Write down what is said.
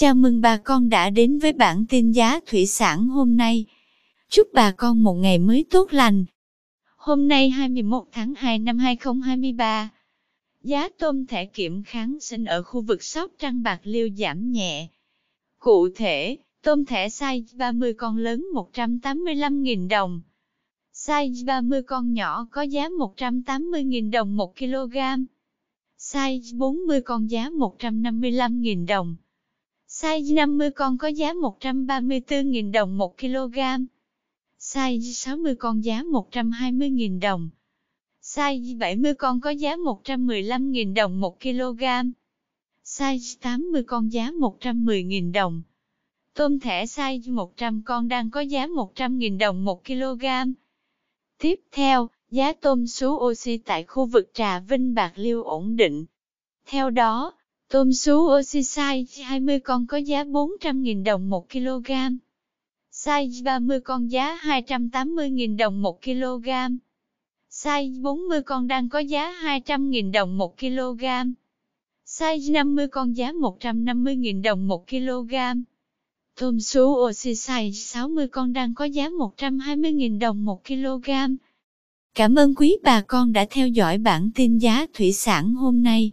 Chào mừng bà con đã đến với bản tin giá thủy sản hôm nay. Chúc bà con một ngày mới tốt lành. Hôm nay 21 tháng 2 năm 2023, giá tôm thẻ kiểm kháng sinh ở khu vực Sóc Trăng Bạc Liêu giảm nhẹ. Cụ thể, tôm thẻ size 30 con lớn 185.000 đồng. Size 30 con nhỏ có giá 180.000 đồng 1 kg. Size 40 con giá 155.000 đồng. Size 50 con có giá 134.000 đồng 1 kg. Size 60 con giá 120.000 đồng. Size 70 con có giá 115.000 đồng 1 kg. Size 80 con giá 110.000 đồng. Tôm thẻ size 100 con đang có giá 100.000 đồng 1 kg. Tiếp theo, giá tôm sú oxy tại khu vực Trà Vinh Bạc Liêu ổn định. Theo đó, tôm sú oxy size 20 con có giá 400.000 đồng 1 kg. Size 30 con giá 280.000 đồng 1 kg. Size 40 con đang có giá 200.000 đồng 1 kg. Size 50 con giá 150.000 đồng 1 kg. Tôm sú oxy size 60 con đang có giá 120.000 đồng 1 kg. Cảm ơn quý bà con đã theo dõi bản tin giá thủy sản hôm nay.